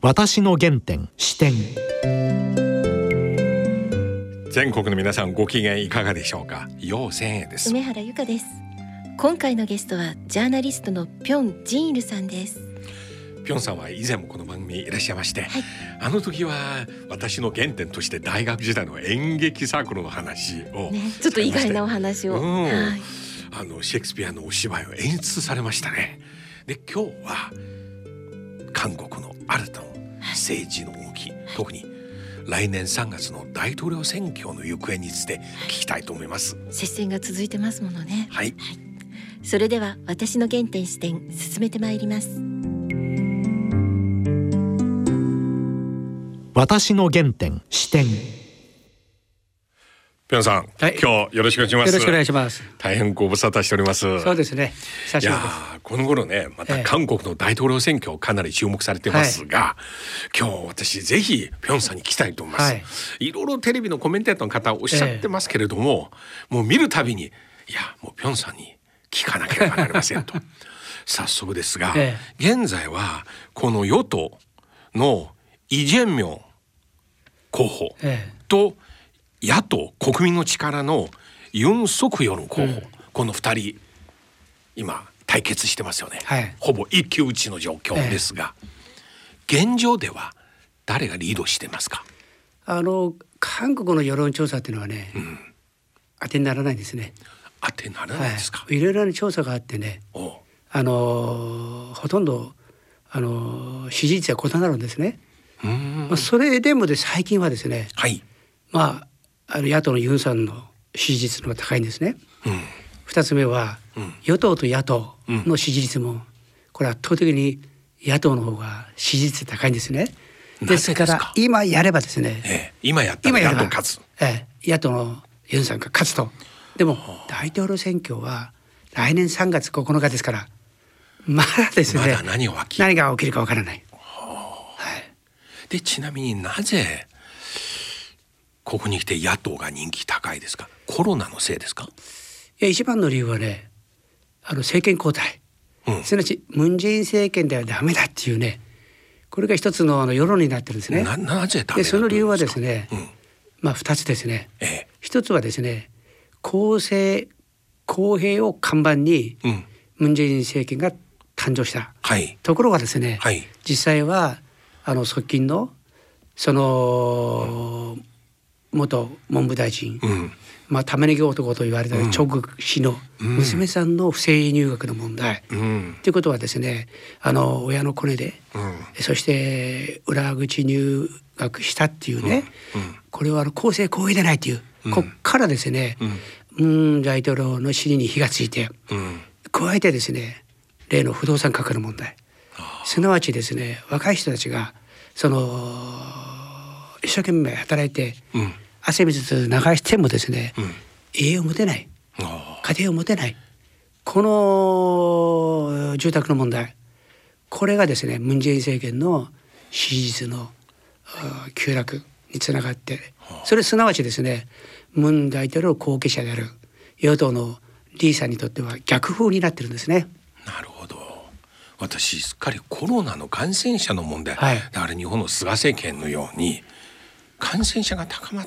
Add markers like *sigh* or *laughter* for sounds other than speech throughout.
私の原点視点。全国の皆さんご機嫌いかがでしょうか？陽千円です。梅原由香です。今回のゲストはジャーナリストのピョン・ジンイルさんです。ピョンさんは以前もこの番組いらっしゃいまして、はい。あの時は私の原点として大学時代の演劇サークルの話を、ねちょっと意外なお話を、うん。はい。あのシェイクスピアのお芝居を演出されましたね。で今日は韓国の新たな政治の動き、特に来年3月の大統領選挙の行方について聞きたいと思います。接戦が続いてますものね。はい。それでは私の原点視点進めてまいります。私の原点視点ピョンさん、はい。今日よろしくお願いします。よろしくお願いします。大変ご無沙汰しております。そうですね。久いやこの頃ねまたええ。韓国の大統領選挙かなり注目されてますが、今日私ぜひピョンさんに聞きたいと思います、はい。い、ろいろテレビのコメンテーターの方おっしゃってますけれども、もう見るたびにいやもうピョンさんに聞かなければなりませんと。*laughs* 早速ですが、え現在はこの与党のイ・ジェンミョン候補え。と野党国民の力のユン・ソクヨル候補、うん。この二人今対決してますよね、はい。ほぼ一騎打ちの状況ですが、現状では誰がリードしてますか？あの韓国の世論調査っていうのはね、当てにならないんですね。当てならはないですか、い。いろいろな調査があってね、おう。あのほとんどあの支持率は異なるんですね。うーん。まあそれでもで最近はですね、はい、まああの野党のユンさんの支持率の方が高いんですね。うん二つ目は、うん与党と野党の支持率も、これ圧倒的に野党の方が支持率高いんですね。ですか？ら今やればですね、ええ、今やったら今やればやっと勝つええ、野党のユンさんが勝つと。でも大統領選挙は来年3月9日ですから、まだですね。まだ何が起き何が起きるかわからない。はい。でちなみになぜここに来て野党が人気高いですか？コロナのせいですか、いや一番の理由はね、あの政権交代。うん。すなわちムン・ジェイン政権ではダメだっていうね、これが一つのあの世論になってるんですね。ななぜダメでその理由はですね、かうん。まあ二つですね。ええ。一つはですね、公正公平を看板にうん、ムン・ジェイン政権が誕生した。はい。ところがですね、はい。実際はあの側近のその元文部大臣、うん。まあ玉ねぎ男と言われたうん。チョグ氏の娘さんの不正入学の問題。うん。ということはですねあの親のコネで、うん。そして裏口入学したっていうね、うん。これはあの公正公平でないという、うん。こっからですね、ムン大統領の尻に火がついてうん。加えてですね例の不動産価格の問題。すなわちですね若い人たちがその一生懸命働いてうん。汗水流してもですね、うん。家を持てない。あ家庭を持てない。この住宅の問題。これがですねムン・ジェイン政権の支持率のあ急落につながってそれすなわちですねムン大統領の後継者である与党のリーさんにとっては逆風になってるんですね。あなるほど。私すっかりコロナの感染者の問題、はい。だから日本の菅政権のように感染者が高まっ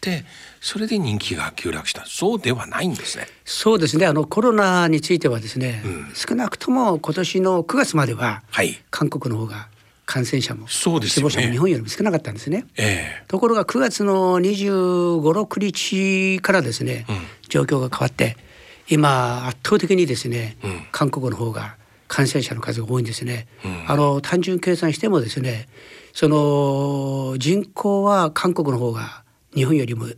てそれで人気が急落した。そうではないんですね。そうですね。あのコロナについてはですね、うん。少なくとも今年の9月までははい。韓国の方が感染者もね。死亡者も日本よりも少なかったんですね。えところが9月の25、6日からですね、うん。状況が変わって今圧倒的にですね、うん。韓国の方が感染者の数が多いんですね。うん。あの単純計算してもですねその人口は韓国の方が日本よりもえ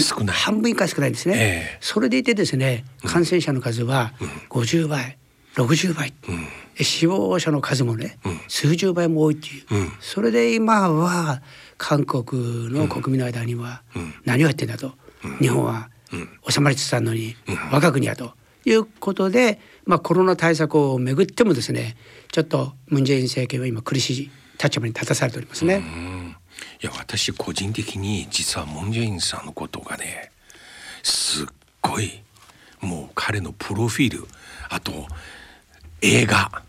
少ない。半分以下少ないんですね。ええ。それでいてですね感染者の数は50倍、60倍、うん。死亡者の数もね、うん。数十倍も多いっていう、うん。それで今は韓国の国民の間にはうん。何をやってんだと、日本はうん。収まりつつあるのに、我が国やと。いうことで、まあ、コロナ対策をめぐってもですねちょっとムン・ジェイン政権は今苦しい立場に立たされておりますね。うんいや私個人的に実はモン・ジェインさんのことがねすっごいもう彼のプロフィールあと映画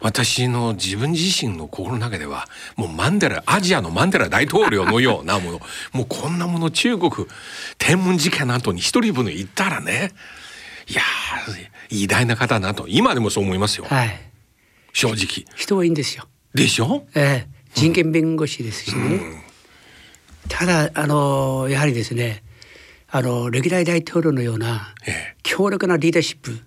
私の自分自身の心の中ではもうマンデラアジアのマンデラ大統領のようなもの *laughs* もうこんなもの中国天文事件の後に一人分言ったらねいやー偉大な方だなと今でもそう思いますよはい。正直人はいいんですよ。でしょ？ええ、人権弁護士ですしね。ただあのやはりですね、あの歴代大統領のようなえ強力なリーダーシップ、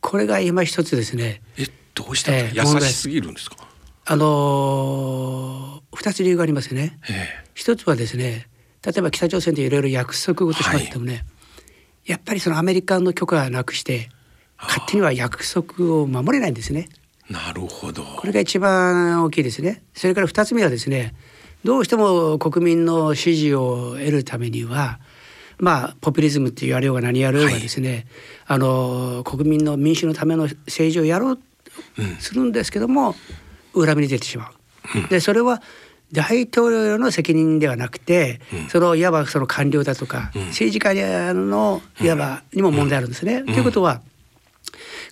これが今一つですね。ええどうした優しすぎるんですか？あの二つ理由がありますよね。え一つはですね、例えば北朝鮮でいろいろ約束事しまってもね、やっぱりそのアメリカの許可がなくして勝手には約束を守れないんですね。えなるほど。これが一番大きいですね。それから二つ目はですね、どうしても国民の支持を得るためには、まあポピュリズムって言われようが何やろうがですね、あの国民の民主のための政治をやろうとするんですけども、裏目に出てしまう。でそれは大統領の責任ではなくて、そのいわばその官僚だとか、政治家のいわばにも問題あるんですね。ということは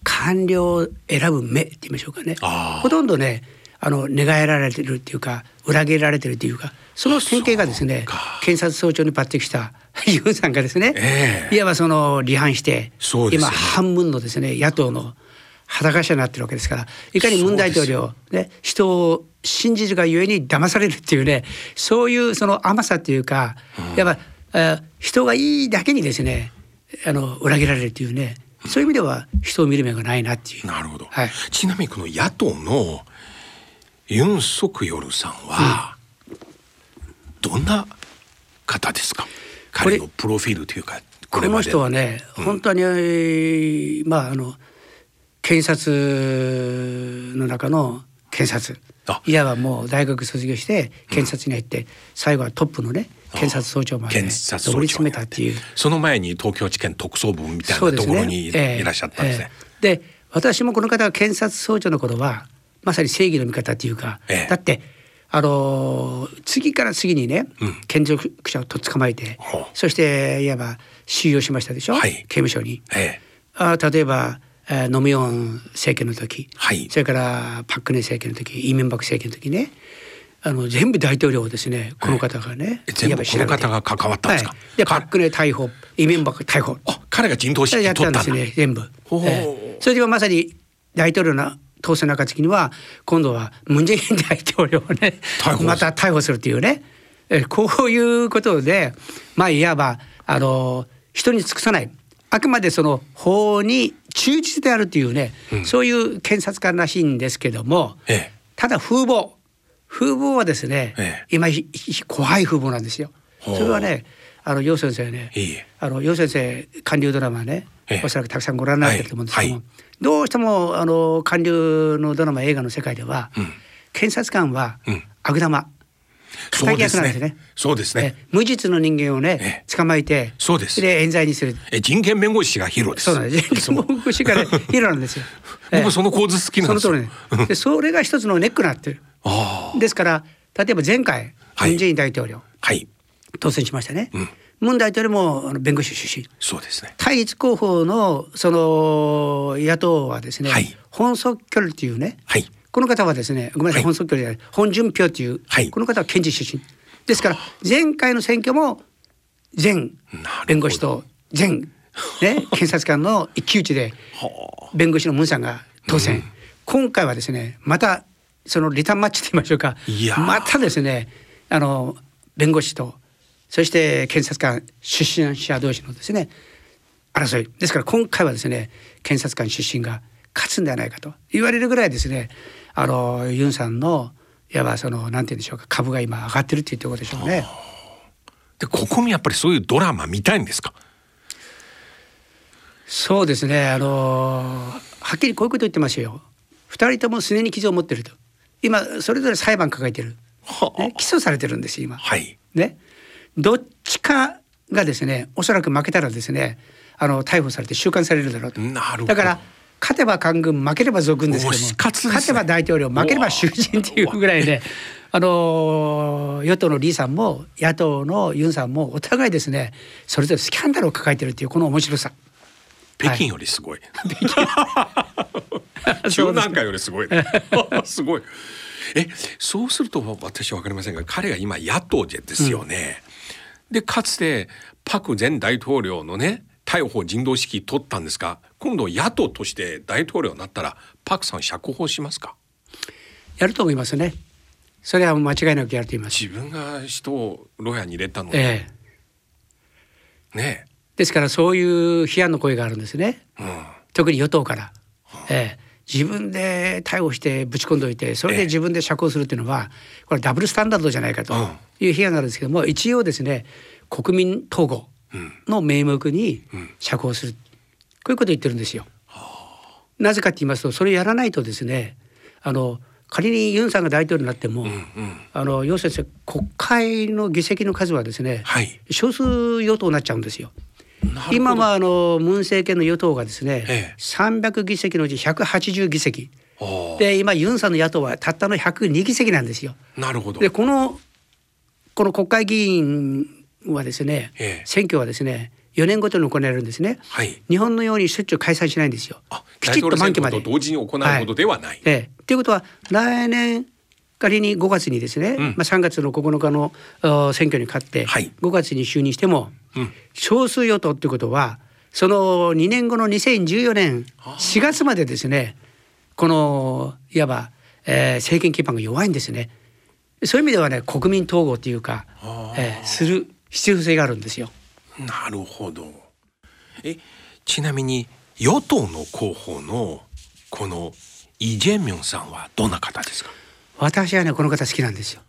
官僚を選ぶ目って言いましょうかね。ほとんどねあの寝返られてるっていうか裏切られてるっていうかその典型がですね検察総長に抜擢した *laughs* ユンさんがですね、ええ。いわばその離反して、ね。半分のですね野党の裸者になってるわけですからいかにムン大統領、ね、人を信じるがゆえに騙されるっていうねそういうその甘さっていうか、やっぱ、えー人がいいだけにですねあの裏切られるっていうねそういう意味では人を見る目がないなっていう。なるほど、はい。ちなみにこの野党のユン・ソクヨルさんはどんな方ですか、これ彼のプロフィールというかこの人はねね、本当に、えーまああの検察の中の検察。あ。いわばもう大学卒業して検察に入って、最後はトップのね検察総長まで。上り詰めたっていう。その前に東京地検特捜部みたいなところにいええ。らっしゃったんですね。ええ。で私もこの方が検察総長の頃はまさに正義の味方っていうか、ええ。だってあのー次から次にね、権力者をとっ捕まえてそしていわば収容しましたでしょ、はい。刑務所に。ええ。あ例えば、えーノムヨン政権の時、はい。それからパク・クネ政権の時イ・ミョンバク政権の時ねあの全部大統領をですねこの方がね、え全部この方が関わったんですか？はい、でかパク・クネ逮捕イ・ミョンバク逮捕。あ彼が陣頭指揮取ったんだ。すね全部、ええ。それではまさに大統領の当選の暁には今度はムン・ジェイン大統領をねまた逮捕するっていうね。えこういうことでまあいわばあの人に尽くさない。あくまでその法に忠実であるっていうね、そういう検察官らしいんですけども、ええ。ただ風貌風貌はですね、ええ。今怖い風貌なんですよ。それはねあの楊先生ねあの楊先生韓流ドラマね、ええ。おそらくたくさんご覧になってると思うんですけども、はいどうしてもあの韓流のドラマ映画の世界では、うん。検察官はうん。悪玉、そうです敵役なんですね。ね。そうですね。え無実の人間をね、ええ。捕まえてそうです。で冤罪にする。え人権弁護士がヒーローです。そうなんです。人権弁護士から *laughs* ヒーローなんですよ。ええ僕その構図好きなんですよ。その通りね。でそれが一つのネックになってる。ですから例えば前回はい。ムン・ジェイン大統領、はい。当選しましたね。うん。ムン大統領もあの弁護士出身。そうですね。対立候補のその野党はですね、はい。本即距離というね、はい。この方はですねごめんなさい、はい。本即距離じゃない本順票という、はい。この方は検事出身。ですから前回の選挙も前弁護士と前、ね、*laughs* 検察官の一騎打ちで弁護士のムンさんが当選、今回はですねまたそのリターンマッチと言いましょうかいやーまたですねあの弁護士とそして検察官出身者同士のですね争いですから今回はですね検察官出身が勝つんではないかと言われるぐらいですねあのユンさんのいわばそのなんて言うんでしょうか株が今上がってるっていうところでしょうね。で国民やっぱりそういうドラマ見たいんですか？そうですねあのはっきりこういうこと言ってますよ。二人ともすねに傷を持ってると今それぞれ裁判抱えてる、はあね、起訴されてるんですよ今。はい。ね、どっちかがですねおそらく負けたらですねあの逮捕されて収監されるだろうと。なるほど。だから勝てば官軍負ければ賊軍ですけどもね勝てば大統領負ければ囚人っていうぐらいで、あの与党のリーさんも野党のユンさんもお互いですねそれぞれスキャンダルを抱えてるっていうこの面白さ。北京よりすごい。中南海よりすごいね。*laughs* すごい。えそうすると私は分かりませんが彼が今野党ですよね、でかつてパク前大統領のね逮捕人道指揮取ったんですが今度野党として大統領になったらパクさん釈放しますか？やると思いますね。それは間違いなくやると言います。自分が人を牢屋に入れたのに、ええ。ねですからそういう批判の声があるんですね。え、うん、特に与党から、ええ、自分で逮捕してぶち込んでおいてそれで自分で釈放するっていうのはこれダブルスタンダードじゃないかという批判があるんですけども一応ですね国民統合の名目に釈放する、こういうことを言ってるんですよ。なぜかって言いますとそれやらないとですねあの仮にユンさんが大統領になっても、うんうん。あの要するに国会の議席の数はですね、はい。少数与党になっちゃうんですよ。今はあのムン政権の与党がですね、ええ。300議席のうち180議席。で今ユンさんの野党はたったの102議席なんですよ。なるほど。でこのこの国会議員はですね、ええ。選挙はですね4年ごとに行われるんですね。はい。日本のようにしょっちゅう開催しないんですよ。あ。きちっと満期まで。同時に行うことではない、ええ。ということは来年仮に5月にですね、ん。まあ、3月の9日のあ選挙に勝ってはい。5月に就任しても、うん。少数与党っていうことはその2年後の2014年4月までですねこのいわば、えー政権基盤が弱いんですね。そういう意味ではね国民統合っていうか、えーする必要性があるんですよ。なるほど。えちなみに与党の候補のこのイ・ジェミョンさんはどんな方ですか？私はねこの方好きなんですよ。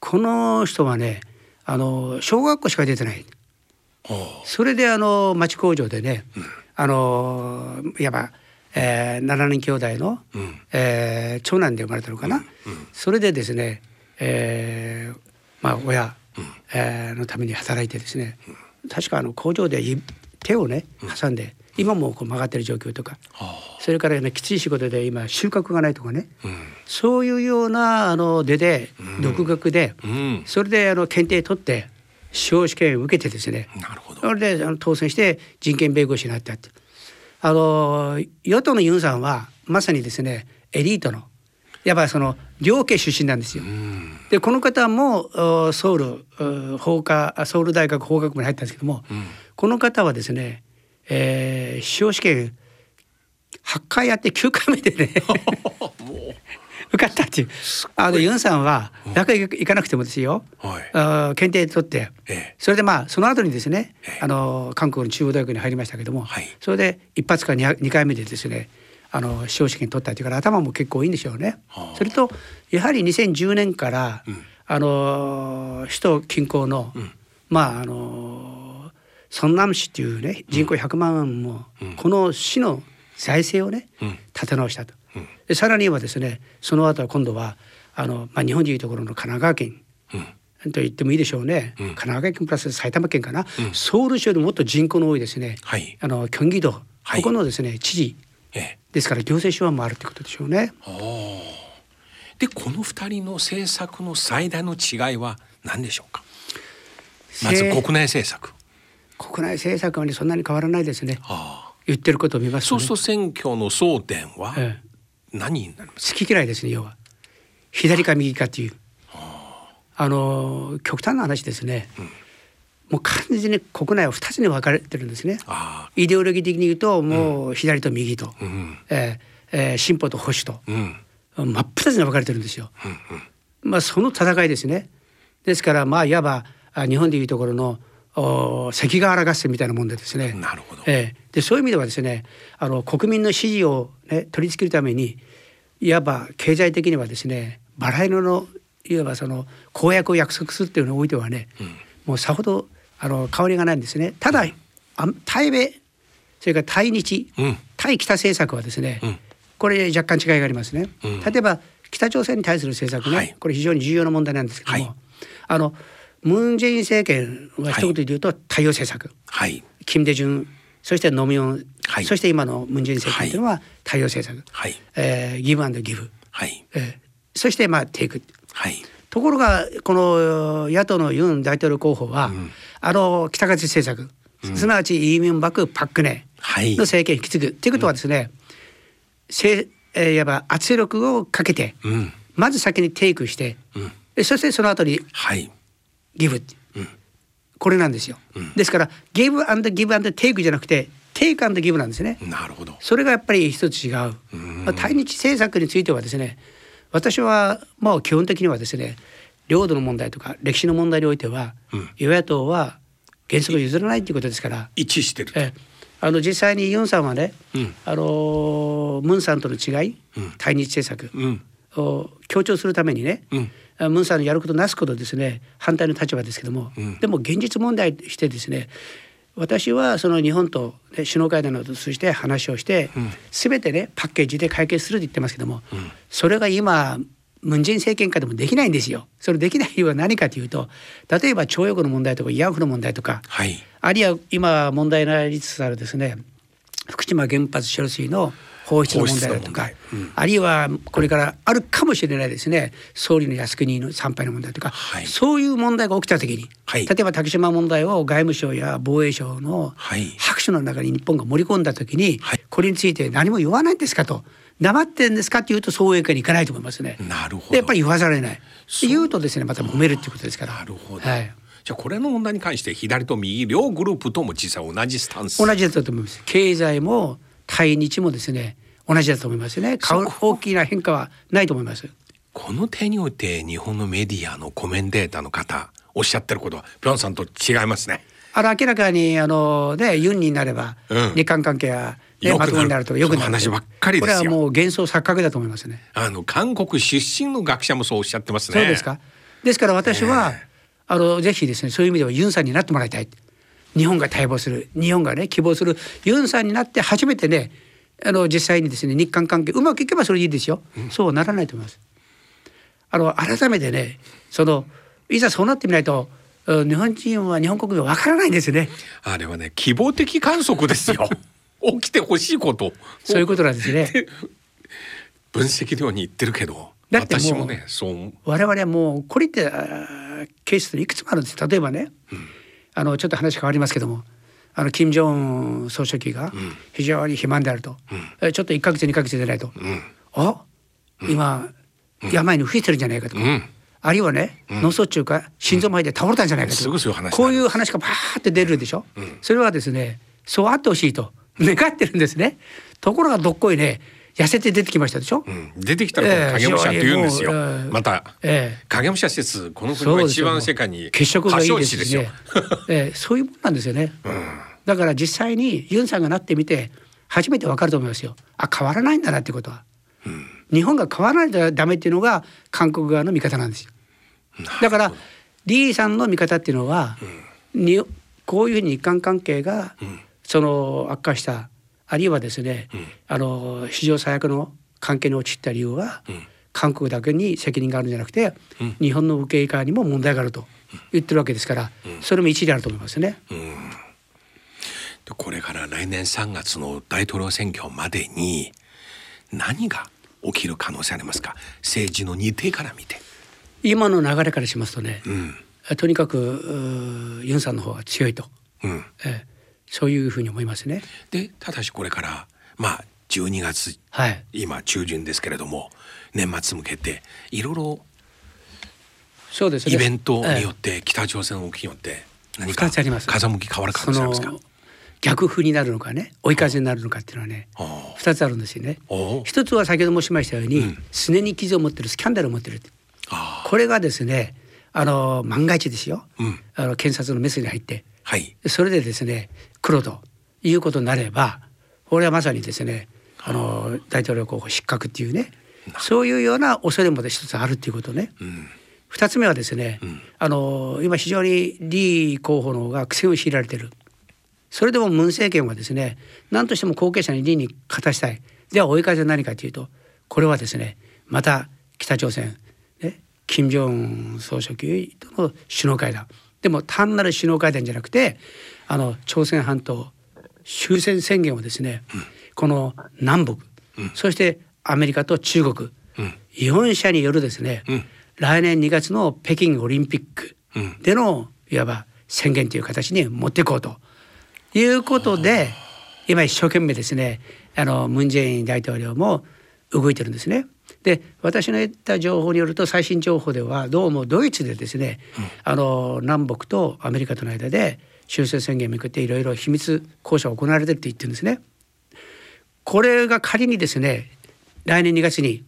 この人はねあの小学校しか出てない。それであの町工場でね、あのいわば、えー、7人兄弟の、うん。えー長男で生まれたのかな、それでですね、えーまあ親、えーのために働いてですね、確かあの工場でい手をね挟んで、今もこう曲がってる状況とか。あそれから、ね、きつい仕事で今収穫がないとかね。ーうん。そういうようなあの出で独学で、うん。それであの検定取って司法試験を受けてですね。なるほど。それであの当選して人権弁護士になったって。あの与党のユンさんはまさにですねエリートのやっぱりその両家出身なんですよ。うん。でこの方もおソウルお法科ソウル大学法学部に入ったんですけども、うん。この方はですね、えー、司法試験8回やって9回目でね。も *laughs* 受かったっていう。あのユンさんは大学行かなくてもですよ、うはい。あ検定取って。ええ。それでまあその後にですねええ。あの韓国の中央大学に入りましたけども、はい。それで一発か 2, 二回目でですねあの司法試験取ったっていうから頭も結構いいんでしょうね。はあ。それとやはり2010年から、うん。あの首都近郊の、ん。まああのソンナム市っていうね人口100万も、うん。この市の財政をね、うん。立て直したと。うん。でさらにはですねその後は今度はあの、まあ、日本でいうところの神奈川県うん。と言ってもいいでしょうね、うん。神奈川県プラス埼玉県かな、うん。ソウル市よりもっと人口の多いですね、はい。あのキョンギ道、はい。ここのですね知事ええ。ですから行政手腕もあるってことでしょうね。でこの二人の政策の最大の違いは何でしょうか？まずせ国内政策国内政策はねそんなに変わらないですね。言ってることを見ますと、ね、そうすると選挙の争点はええ。何になります好き嫌いですね要は。左か右かっていう。あの極端な話ですね、もう完全に国内は2つに分かれてるんですね。イデオロギー的に言うともう左と右と、うんえーえー進歩と保守と。うん。真っ二つに分かれてるんですよ。うんまあその戦いですね。ですからまあいわばあ日本でいうところのお関ヶ原合戦みたいなもんでですね。うんなるほど。ええ。でそういう意味ではですねあの国民の支持を、ね、取り付けるためにいわば経済的にはですねバラ色のいわばその公約を約束するっていうのにおいてはね、もうさほどあの変わりがないんですね。ただあ対米それから対日、うん。対北政策はですね、うん。これ若干違いがありますね。うん。例えば北朝鮮に対する政策ね、はい。これ非常に重要な問題なんですけども、はい。あのムン・ジェイン政権は一言で言うと対応政策、はい。キム・デジュンそしてノミョン、はい。そして今のムン・ジェイン政権というのは対応政策、はい。えーギブアンドギブ、はい。えーそしてまあテイク。はい。ところがこの野党のユン大統領候補は、ん。あの北風政策、すなわちイ・ミョンバク・パク・クネ。はい。の政権を引き継ぐ。ということはですね、せえーいわば圧力をかけて、うん。まず先にテイクして、うん。でそしてその後にはいギブ、うん。これなんですよ、うん。ですからギブアンドギブアンドテイクじゃなくてテイクアンドギブなんですね。なるほど。それがやっぱり一つ違う、うん。まあ対日政策についてはですね私はもう基本的にはですね領土の問題とか歴史の問題においては、うん。与野党は原則譲らないということですから、一致してると。えあの実際にユンさんはね、うん。あのムンさんとの違い、うん。対日政策うん。を強調するためにね、うん。あムンさんのやることなすことですね。反対の立場ですけども、うん。でも現実問題としてですね私はその日本と、ね、首脳会談などを通じて話をして、うん。全てねパッケージで解決すると言ってますけども、ん。それが今ムン・ジェイン政権下でもできないんですよ。それできない理由は何かというと例えば徴用工の問題とか慰安婦の問題とかはい。あるいは今問題になりつつあるですね福島原発処理水の放出の問題だとか、うん。あるいはこれからあるかもしれないですね。総理の靖国の参拝の問題とか、はい。そういう問題が起きた時に、はい。例えば竹島問題を外務省や防衛省のはい。白書の中に日本が盛り込んだ時に、はい。これについて何も言わないんですかと。黙ってんですかっていうとそういうわけにいかないと思いますね。なるほど。でやっぱり言わざるを得ない。言うとですねまた揉めるっていうことですから。なるほど、はい。じゃあこれの問題に関して左と右両グループとも実際同じスタンス。同じだと思います。経済も対日もですね同じだと思いますね。かそこ大きな変化はないと思います。この点において日本のメディアのコメンテーターの方おっしゃってることはピョンさんと違いますねあの明らかにあのねユンになれば、うん日韓関係が、ね、まともになると良くな話ばっかりですよこれはもう幻想錯覚だと思いますね。あの韓国出身の学者もそうおっしゃってますねそうですか。ですから私は、えあのぜひですねそういう意味ではユンさんになってもらいたい。日本が待望する日本がね希望するユンさんになって初めてねあの実際にですね日韓関係うまくいけばそれでいいですよ。そうならないと思います。あの改めてねそのいざそうなってみないとうん日本人は日本国民はわからないんですよね。あれはね希望的観測ですよ *laughs* 起きてほしいことそういうことなんですね。分析量に言ってるけどだってもう私もねそう我々はもうこれってケースいくつもあるんです例えばね、あのちょっと話変わりますけどもあの金正恩総書記が非常に肥満であると、えちょっと1ヶ月2ヶ月でないと、うん。あ？今、病に増えてるんじゃないかと。か、うん。あるいはね、脳卒中か心臓麻痺で倒れたんじゃないかと。か、こういう話がバーって出るでしょ、それはですねそうあってほしいと願ってるんですね。ところがどっこいね痩せて出てきましたでしょ、うん。出てきたら影武者って言うんですよ、ええ非常にもうまた、ええ。影武者説この国が一番世界に血色がいい発ですね、*laughs* ええそういうもんなんですよね、だから実際にユンさんがなってみて初めてわかると思いますよ。あ変わらないんだなってことは、日本が変わらないとダメっていうのが韓国側の見方なんですよ。だからリーさんの見方っていうのは、にこういうふうに日韓関係が、その悪化したあるいはですね、あの史上最悪の関係に陥った理由は、韓国だけに責任があるんじゃなくて、日本の受け入れ側にも問題があると言ってるわけですから、それも一理あると思いますね。でこれから来年3月の大統領選挙までに何が起きる可能性ありますか？政治の日程から見て。今の流れからしますとね、うん。とにかくうーユンさんの方が強いと、うん、ええそういうふうに思いますね。でただしこれからまあ12月はい。今中旬ですけれども年末向けていろいろそうですね。イベントによえって北朝鮮の動きによって何か二つあります。風向き変わる可そ能性ありますか？の逆風になるのかね？追い風になるのかっていうのはねああ。二つあるんですよね。一つは先ほど申しましたように、うん。すねに傷を持ってるスキャンダルを持ってるあこれがですねあの万が一ですよ、うん。あの検察のメスに入ってはい。それでですね黒ということになればこれはまさにですねあの大統領候補失格っていうねそういうような恐れも一つあるっていうことね。うん。二つ目はですね、ん。あの今非常にリー候補の方が苦戦を強いられてる。それでもムン政権はですね何としても後継者にリーに勝たしたい。では追い風は何かというとこれはですねまた北朝鮮、ね、金正恩総書記との首脳会談でも単なる首脳会談じゃなくてあの朝鮮半島終戦宣言をですね、この南北、そしてアメリカと中国、うん。4社によるですね、うん。来年2月の北京オリンピックうん。でのいわば宣言という形に持っていこうと。いうことで今一生懸命ですねあのムン・ジェイン大統領も動いてるんですね。で私の得た情報によると最新情報ではどうもドイツでですね、あの南北とアメリカとの間で終戦宣言をめくっていろいろ秘密交渉が行われてるって言ってるんですね。これが仮にですね来年2月に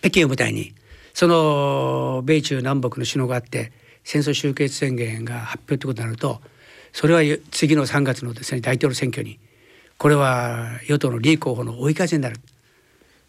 北京を舞台にその米中南北の首脳があって戦争終結宣言が発表ということになるとそれは次の3月のですね大統領選挙にこれは与党の李候補の追い風になる。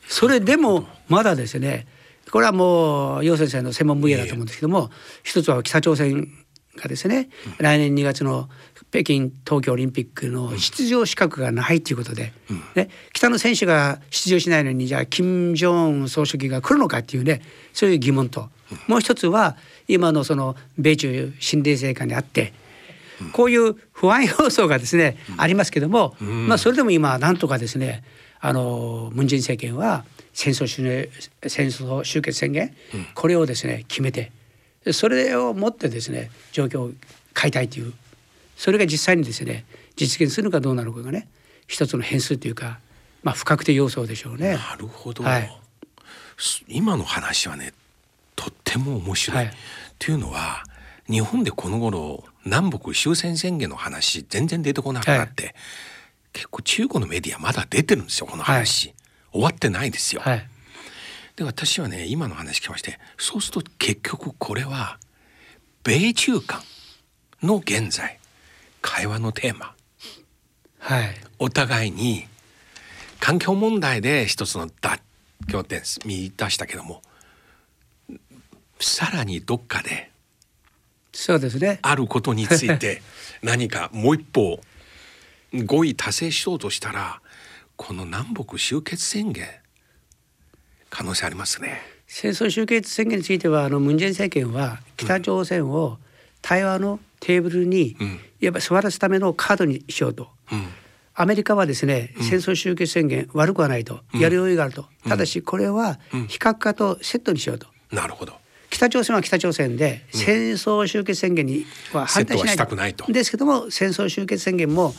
それでもまだですねこれはもう楊先生の専門分野だと思うんですけども一つは北朝鮮がですね、来年2月の北京冬季オリンピックの出場資格がないということで、ね、北の選手が出場しないのにじゃあ金正恩総書記が来るのかっていうねそういう疑問と、もう一つは今のその米中新冷戦下にあってこういう不安要素がですね、ありますけども、まあそれでも今なんとかですねあのムン・ジェイン政権は戦争終戦争終結宣言、これをですね決めてそれをもってですね状況を変えたいというそれが実際にですね実現するかどうなのかがね一つの変数というか、まあ、不確定要素でしょうね。なるほど、はい。今の話はねとっても面白い。はい。というのは日本でこの頃南北終戦宣言の話全然出てこなくなって、結構中国のメディアまだ出てるんですよこの話、終わってないですよ。はい。で私はね今の話聞きましてそうすると結局これは米中間の現在会話のテーマ。はい。お互いに環境問題で一つの妥協点見出したけどもさらにどっかでそうですね。あることについて *laughs* 何かもう一歩合意達成しようとしたらこの南北終結宣言可能性ありますね。戦争終結宣言についてはあのムン・ジェイン政権は北朝鮮を対話のテーブルに、うん。いわば座らすためのカードにしようと。うん。アメリカはですね、戦争終結宣言悪くはないと、やる余裕があると、ただしこれは非核化とセットにしようと。なるほど。北朝鮮は北朝鮮で戦争終結宣言には反対しないセットはしたくないと。ですけども戦争終結宣言も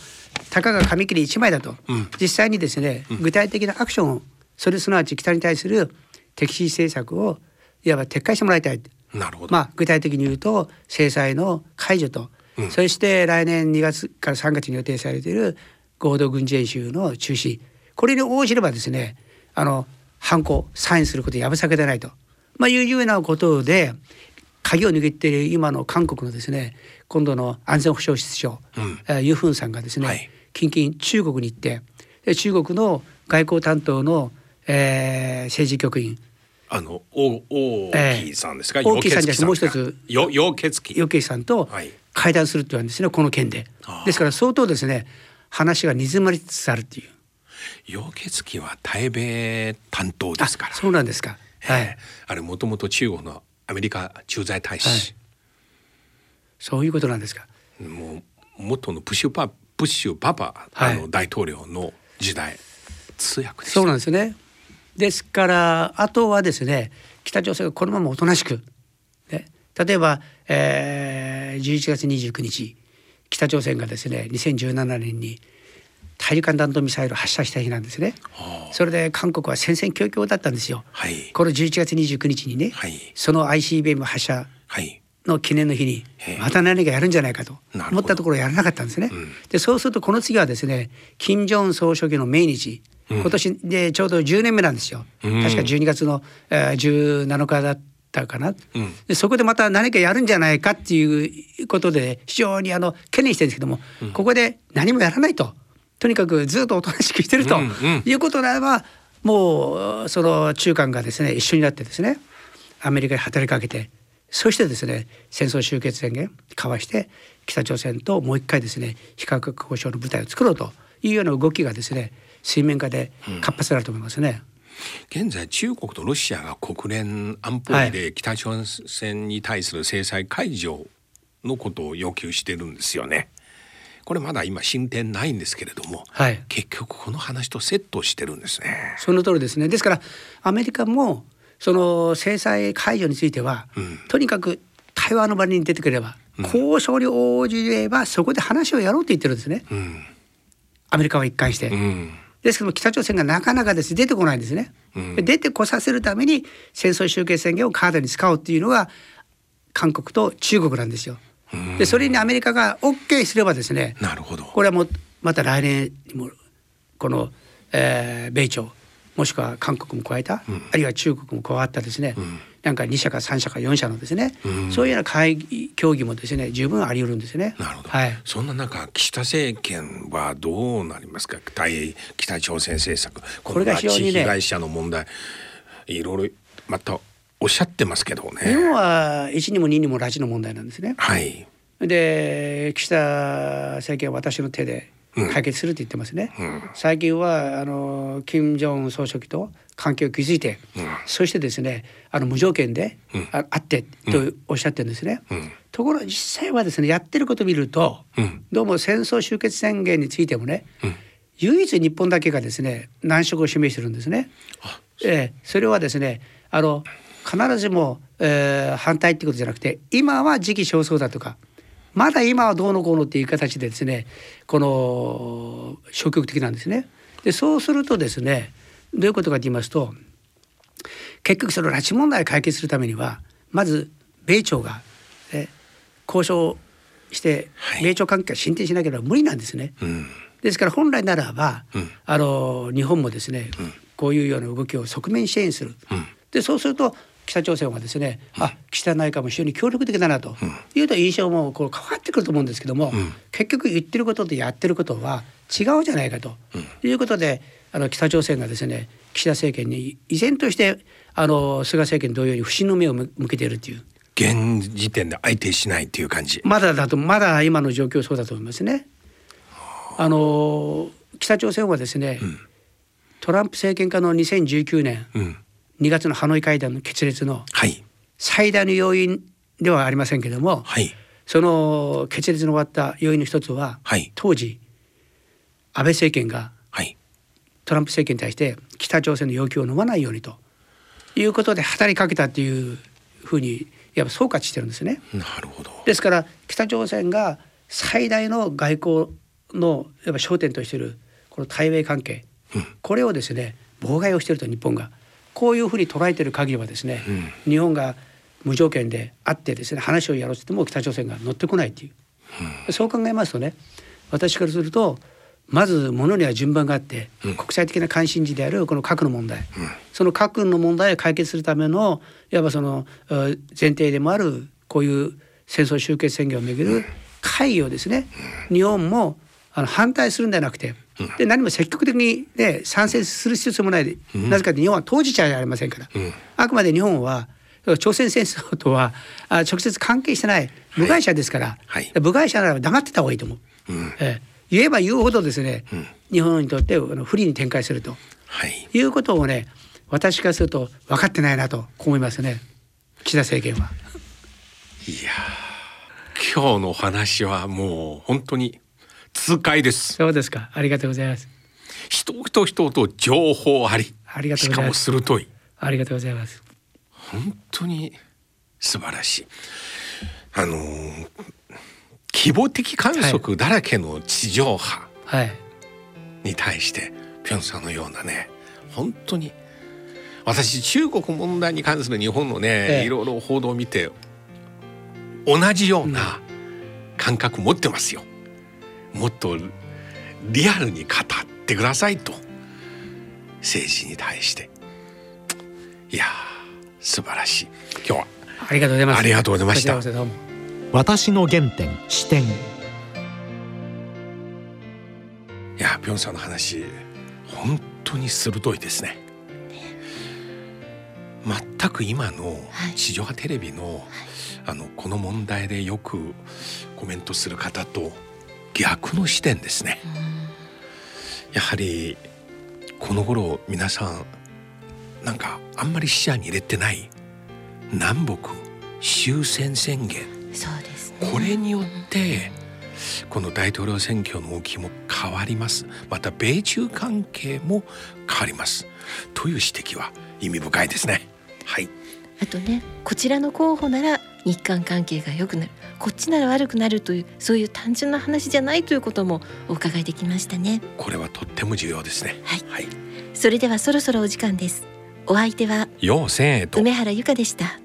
たかが紙切り一枚だと、うん。実際にですね具体的なアクションをそれすなわち北に対する敵視政策をいわば撤回してもらいたい。なるほど。まあ、具体的に言うと制裁の解除と、うん。そして来年2月から3月に予定されている合同軍事演習の中止。これに応じればですねあの反抗サインすることやぶさけでないと、まあ、いうようなことで鍵を握っている今の韓国のですね今度の安全保障室長、うん。えーユ・フンさんがですね、はい。近々中国に行ってで中国の外交担当の、えー政治局員あの王王毅さんですか？ええ王毅さんじゃなくてもう一つよ楊潔樹。余慶さんとはい。会談するって言われるんですねこの件で。ですから相当ですね話が煮詰まりつつあるっていう。楊潔樹は対米担当ですから。そうなんですかはい、ええあれもともと中国のアメリカ駐在大使、そういうことなんですか。もう元のプッシュパプッシュパパ、はい。あの大統領の時代通訳。そうなんですよね。ですからあとはですね北朝鮮がこのままおとなしく、ね、例えば、えー、11月29日北朝鮮がですね2017年に大陸間弾道ミサイルを発射した日なんですね。それで韓国は戦々恐々だったんですよ。はい。この11月29日にね、はい。その ICBM 発射はい。の記念の日にまた何かやるんじゃないかと思ったところやらなかったんですね。うん。でそうするとこの次はですね金正恩総書記の命日。うん。今年でちょうど10年目なんですよ。うん。確か12月の、えー、17日だったかな。うん。でそこでまた何かやるんじゃないかっていうことで非常にあの懸念してるんですけども、ここで何もやらないととにかくずっとおとなしくしてると、うんうんいうことならばもうその中間がですね一緒になってですねアメリカに働きかけてそしてですね戦争終結宣言交わして北朝鮮ともう一回ですね非核交渉の舞台を作ろうというような動きがですね水面下で活発になると思いますね。現在中国とロシアが国連安保理で北朝鮮に対する制裁解除のことを要求してるんですよね。これまだ今進展ないんですけれども、はい結局この話とセットしてるんですね。その通りですね。ですからアメリカもその制裁解除については、うんとにかく対話の場に出てくれば、交渉に応じればそこで話をやろうと言ってるんですね。うん、アメリカは一貫して。うん、ですけども北朝鮮がなかなかですね出てこないんですね。出てこさせるために戦争終結宣言をカードに使おうっていうのが韓国と中国なんですよ。でそれにアメリカが OK すればですねなるほど。これはもうまた来年にもこの、えー米朝もしくは韓国も加えた、あるいは中国も加わったですね、なんか2社か3社か4社のですね、そういうような会議協議もですね十分あり得るんですね。なるほど、はい。そんな中岸田政権はどうなりますか？対北朝鮮政策。これが非常にね被害者の問題。いろいろまたおっしゃってますけど日ね本は1にも2にも拉致の問題なんですね。はい。で岸田政権は私の手で解決すると言ってますね。最近はあの金正恩総書記と関係を築いて、そしてですねあの無条件で、ああってとおっしゃってるんですね。ところが実際はですねやってることを見ると、うん。どうも戦争終結宣言についてもね、唯一日本だけがですね難色を示してるんですね。ええ、それはですねあの必ずも、えー反対ってことじゃなくて今は時期尚早だとかまだ今はどうのこうのっていう形でですねこの消極的なんですね。でそうするとですねどういうことかと言いますと結局その拉致問題を解決するためにはまず米朝が、ね、交渉してはい。米朝関係が進展しなければ無理なんですね。うん。ですから本来ならば、うん。あの日本もですね、こういうような動きを側面支援する、うん。でそうすると北朝鮮はですね、あ岸田内閣も非常に協力的だなと。いうと印象もこう変わってくると思うんですけども、結局言ってることとやってることは違うじゃないかと。いうことであの北朝鮮がですね岸田政権に依然としてあの菅政権同様に不信の目を向向けているという。現時点で相手しないっていう感じ。まだだとまだ今の状況そうだと思いますね。あの北朝鮮はですね、トランプ政権下の2019年うん2月のハノイ会談の決裂のはい。最大の要因ではありませんけれども、はい。その決裂の終わった要因の一つは、はい。当時安倍政権がはい。トランプ政権に対して北朝鮮の要求を飲まないようにということで働きかけたっていうふうにやっぱ総括してるんですね。なるほど。ですから北朝鮮が最大の外交のやっぱ焦点としているこの対米関係、これをですね妨害をしていると日本がこういうふうに捉えている限りはですね、日本が無条件で会ってですね話をやろうとしても北朝鮮が乗ってこないっていう、そう考えますとね私からするとまず物には順番があって、国際的な関心事であるこの核の問題、その核の問題を解決するためのいわばそのえー前提でもあるこういう戦争終結宣言をめぐる会議をですね、日本もあの反対するんではなくて、で何も積極的に、ね、賛成する必要もないで、なぜかと日本は当事者じゃありませんから、あくまで日本は朝鮮戦争とはあ直接関係してない部外者ですから、はい。部外者ならば黙ってた方がいいと思う。ええ。言えば言うほどですね、日本にとってあの不利に展開すると。はい。いうことをね私からすると分かってないなと思いますね。岸田政権は。いやー。今日のお話はもう本当に痛快です。そうですか。ありがとうございます。人と人と情報あり。ありがとうしかもございます。鋭い。ありがとうございます。本当に素晴らしい。あのー希望的観測だらけの地上波はい。に対して、ピョンさんのようなね本当に私中国問題に関する日本のね、ええ。いろいろ報道を見て同じような感覚持ってますよ。もっとリアルに語ってくださいと。政治に対して。いやー素晴らしい。今日は。ありがとうございます。ありがとうございました。私の原点視点。いやピョンさんの話本当に鋭いですね。全く今のはい。地上波テレビの、あのこの問題でよくコメントする方と逆の視点ですね。やはりこの頃皆さんなんかあんまり視野に入れてない南北終戦宣言。そうですね。これによってこの大統領選挙の動きも変わります。また米中関係も変わります。という指摘は意味深いですね。はいあとねこちらの候補なら日韓関係が良くなる。こっちなら悪くなるというそういう単純な話じゃないということもお伺いできましたね。これはとっても重要ですね。はい。はい。それではそろそろお時間です。お相手は梅原由香でした